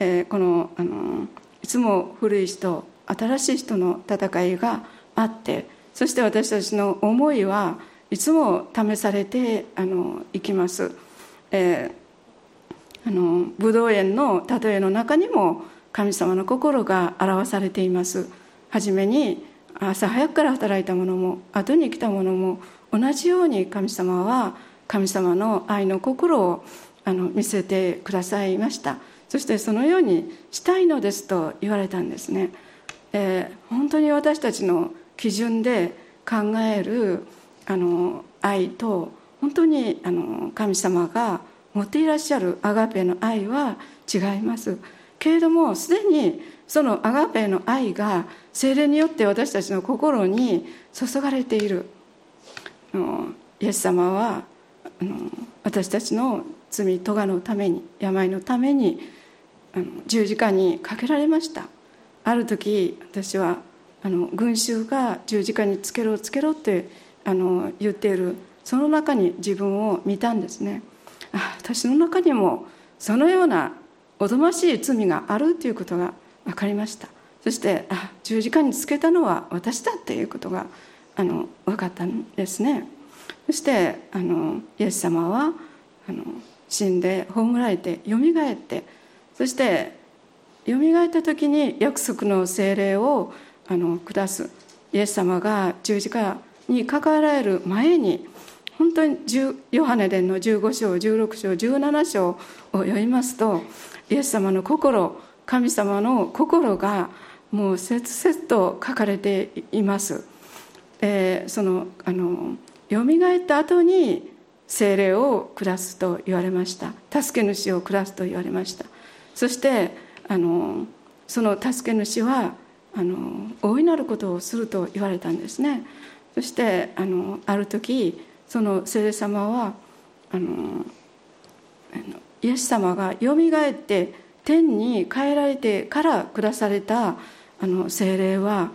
えー、このあのいつも古い人新しい人の戦いがあってそして私たちの思いはいつも試されてあのいきます。えー、あの武道園の例えの中にも神様の心が表されています。初めに朝早くから働いた者も後に来た者も同じように神様は神様の愛の心をあの見せてくださいました。そしてそのようにしたいのですと言われたんですね、えー、本当に私たちの基準で考えるあの愛と本当にあの神様が持っていらっしゃるアガペの愛は違います。けれどもすでにそのアガペの愛が精霊によって私たちの心に注がれている。イエス様はあの私たちの罪咎のために病のためにあの十字架にかけられました。ある時私はあの群衆が十字架につけろつけろってあの言っている。その中に自分を見たんですね。あ私の中にもそのようなおぞましい罪があるということが分かりました。そしてあ十字架につけたのは私だっていうことがあの分かったんですね。そしてあのイエス様はあの死んで葬られてよみがえってそしてよみがえった時に約束の精霊をあの下すイエス様が十字架にかかられる前に本当にヨハネ伝の15章16章17章を読みますとイエス様の心神様の心がもう切々と書かれています。えー、そのあのよみがえった後に精霊を下すと言われました助け主を下すと言われましたそしてあのその助け主はあの大いなることをすると言われたんですね。そしてあのある時その聖霊様はあのイエス様がよみがえって天に帰られてから下されたあの精霊は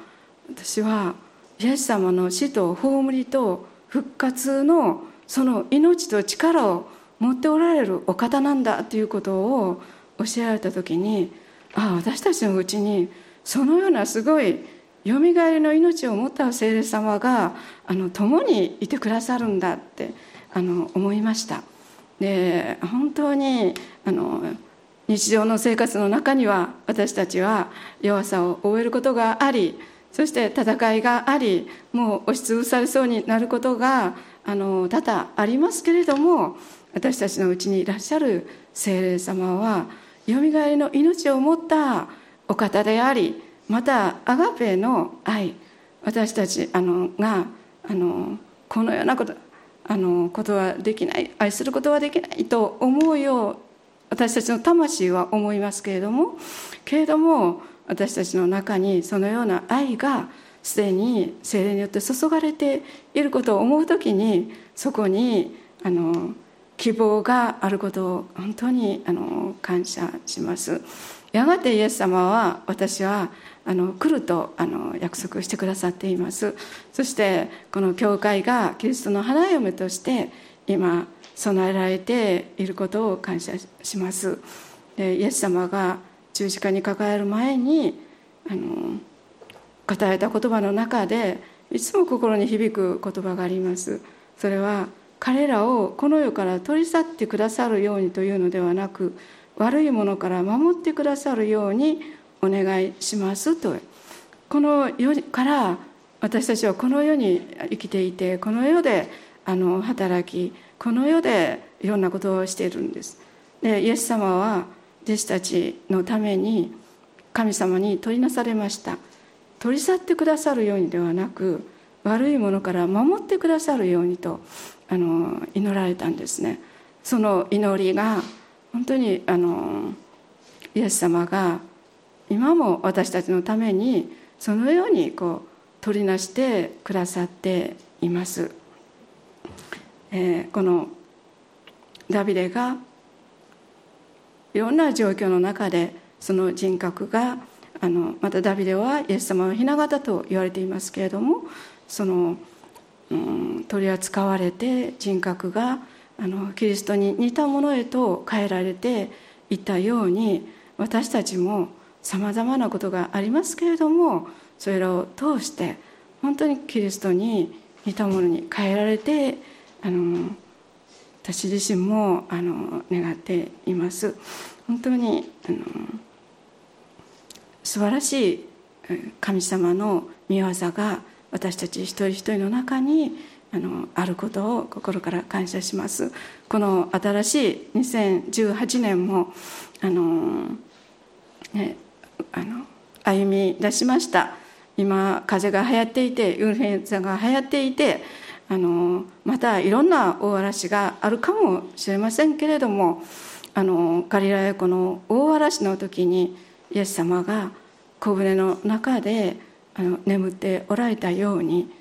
私はイエス様の死と葬りと復活のその命と力を持っておられるお方なんだということを教えられた時にああ私たちのうちにそのようなすごいよみがえりの命を持った聖霊様があの共にいてくださるんだってあの思いました。で本当にあの日常の生活の中には私たちは弱さを覚えることがありそして戦いがありもう押しつぶされそうになることがあの多々ありますけれども私たちのうちにいらっしゃる精霊様はよみがえりの命を持ったお方でありまたアガペの愛私たちあのがあのこのようなことあのことはできない愛することはできないと思うよう私たちの魂は思いますけれどもけれども私たちの中にそのような愛がすでに精霊によって注がれていることを思う時にそこにあの希望があることを本当にあの感謝します。やがてイエス様は私はあの来るとあの約束してくださっています。そしてこの教会がキリストの花嫁として今備えられていることを感謝します。でイエス様が十字架に抱える前にあの語られた言葉の中でいつも心に響く言葉があります。それは彼らをこの世から取り去ってくださるようにというのではなく悪いものから守ってくださるようにお願いしますと。この世から私たちはこの世に生きていてこの世であの働きこの世でいろんなことをしているんです。でイエス様は弟子たちのために神様に取りなされました。取り去ってくださるようにではなく悪いものから守ってくださるようにと。あの祈られたんですね。その祈りが本当にあのイエス様が今も私たちのためにそのようにこう取りなしてくださっています、えー、このダビデがいろんな状況の中でその人格があのまたダビデはイエス様の雛形と言われていますけれどもその、取り扱われて人格があのキリストに似たものへと変えられていたように私たちもさまざまなことがありますけれどもそれらを通して本当にキリストに似たものに変えられてあの私自身もあの願っています。本当にあの素晴らしい神様の御業が私たち一人一人の中にあのあることを心から感謝します。この新しい2018年もあの、ね、あの歩み出しました。今風が流行っていてインフルエンザが流行っていてあのまたいろんな大嵐があるかもしれませんけれどもあのガリラヤ湖の大嵐の時にイエス様が小舟の中であの眠っておられたように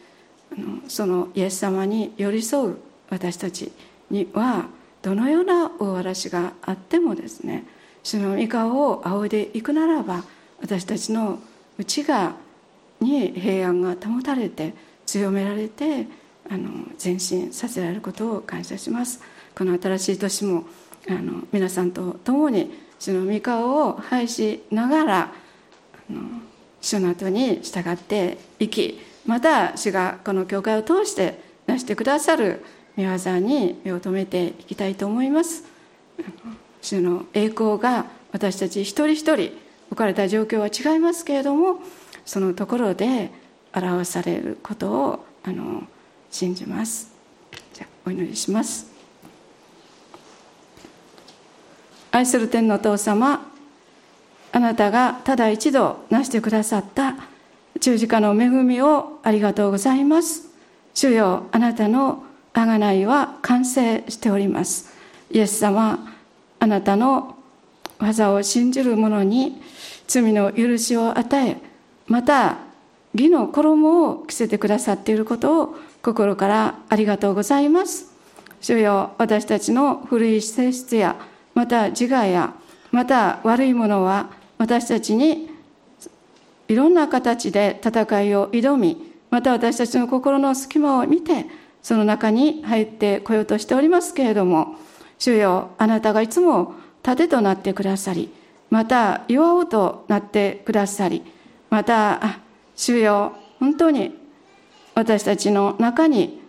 あのそのイエス様に寄り添う私たちにはどのような大嵐があってもですね主の御顔を仰いでいくならば私たちの内側に平安が保たれて強められてあの前進させられることを感謝します。この新しい年もあの皆さんと共に主の御顔を拝しながらあの主の後に従っていきまた主がこの教会を通して出してくださる御業に目を留めていきたいと思います。主の栄光が私たち一人一人置かれた状況は違いますけれどもそのところで表されることをあの信じます。じゃお祈りします。愛する天のお父様あなたがただ一度なしてくださった十字架の恵みをありがとうございます。主よあなたの贖いは完成しております。イエス様あなたの技を信じる者に罪の許しを与えまた義の衣を着せてくださっていることを心からありがとうございます。主よ私たちの古い性質やまた自我やまた悪いものは私たちにいろんな形で戦いを挑みまた私たちの心の隙間を見てその中に入ってこようとしておりますけれども主よあなたがいつも盾となってくださりまた弱おうとなってくださりまた主よ本当に私たちの中に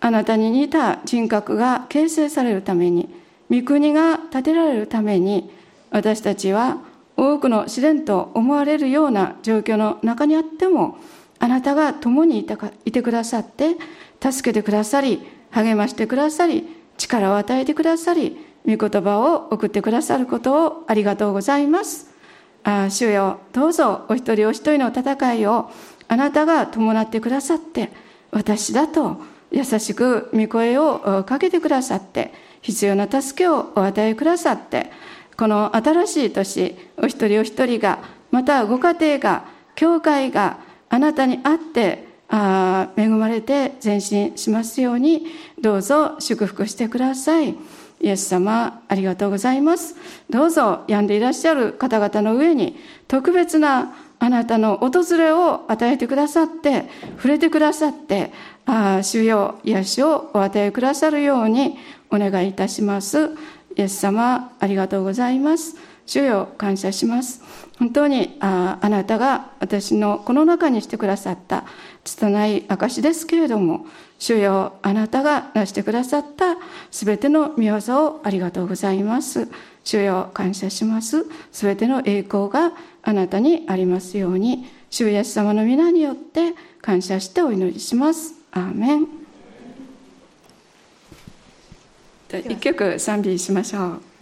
あなたに似た人格が形成されるために御国が建てられるために私たちは多くの試練と思われるような状況の中にあってもあなたが共にいたかいてくださって助けてくださり励ましてくださり力を与えてくださり御言葉を送ってくださることをありがとうございます。あ主よどうぞお一人お一人の戦いをあなたが伴ってくださって私だと優しく御声をかけてくださって必要な助けをお与えくださってこの新しい年お一人お一人がまたご家庭が教会があなたにあってあ恵まれて前進しますようにどうぞ祝福してください。イエス様ありがとうございます。どうぞ病んでいらっしゃる方々の上に特別なあなたの訪れを与えてくださって触れてくださってあ主よ癒しをお与えくださるようにお願いいたします。イエス様ありがとうございます。主よ感謝します。本当にああなたが私のこの中にしてくださった拙い証ですけれども主よあなたが成してくださった全ての御業をありがとうございます。主よ感謝します。全ての栄光があなたにありますように主イエス様の皆によって感謝してお祈りします。アーメン。一曲賛美しましょう。